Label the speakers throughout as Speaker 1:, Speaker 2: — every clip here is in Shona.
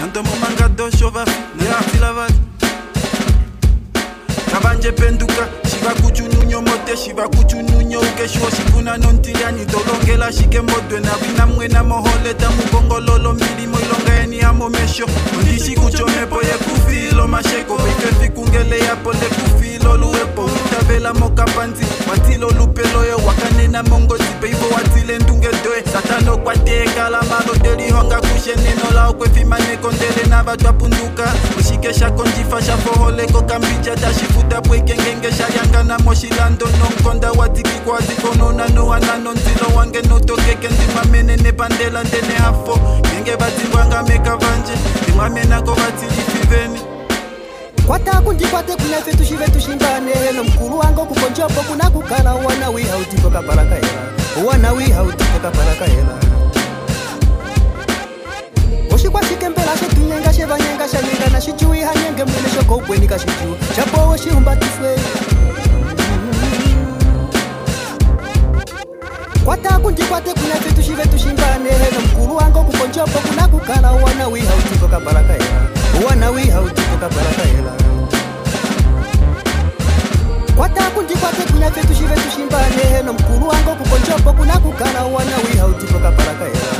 Speaker 1: nando momangado shova nayatilavat kabanje penduka shiva kuchununyo mote shiva kuchununyo ukeshiwo shikuna nontiliani tolongela shike modwe navina mwena mohole tamubongololo milimo ilonga eni yamo mesho ondishi kuchomepo yekufilo masheko vikefi kungeleyapo lekufilo luwepo utavela mokapanzi watilo lupeloyo wakanena mongozipe ivo watile ndungedoe tekalambalo telihonga kushenenolao kwefimaneko ndele nava twapunduka oshike sha kondjifa sha fohole kokambica tashifuta pweike ngenge sha lyangana moshilando nomukonda wa tikikwa zikonona nowanano nzilo wange notokeke ndimwamene nepandela ndene hafo ngenge va zimbwanga meka vandje ndimwamena kovatilifi veni
Speaker 2: kwata kundikwate kuna vetu shi vetu shimbane nomukulu wange okukonjopo kuna kukala uwana wihautikokapalakaela uwana wihautikokapal nge mwene shogobweni kashijua chapowe shihumbatiswe kwatakundikwate kunyafe tushive tushingane heno mkulu wange kukonjopo kuna kukala uwana wihautiko kabalakahela uwana wihautiko kabalakahela kwatakundikwate kunyafe tushive tushimbane heno mkulu wange kukonjopo kuna kukala uwana wihautiko kabalakahela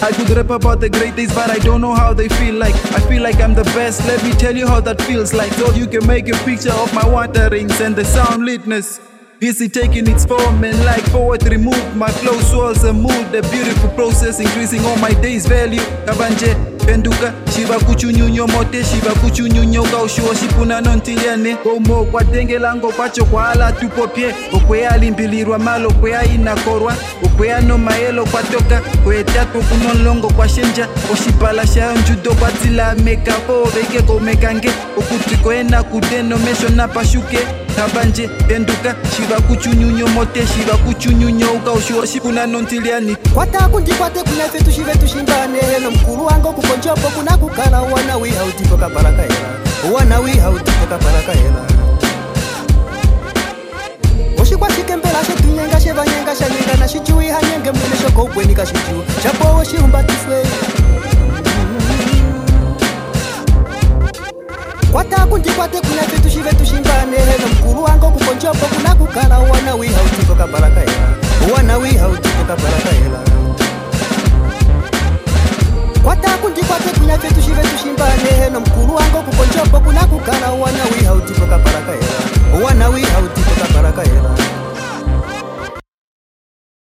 Speaker 1: I could rap about the great days, but I don't know how they feel like. I feel like I'm the best, let me tell you how that feels like. So you can make a picture of my wanderings and the sound litness. Busy taking its form and like poetry move my flow swirls and mood the beautiful process increasing all my days value kabanje penduka shiva shivakuchunyunyo mote shiva shivakuchunyunyoka ushuwo shipuna nontiyene komo kwadenge lango kwacho kwaala tupopye okwe limbilirwa malo kwe inakorwa. kweyanomayelo kwa toka kweetatu kunomulongo kwa shendja oshipala sha ondjudo kwa tilameka po oveke komekange okuti koyena kude nomesho napashuke habanje enduka shiva kutyunyunyo mote shiva kutyunyunyo uka oshiwoshikuna nontiliani
Speaker 2: kwata kundikwate kuna fetu shive tushimbane nomukulu wange okukonjopo kuna kukala uwanawi hautikokapalakaela uwanawi shichiwi hanenge mwene shoko kweni kashiju chapowo shihumbatiswe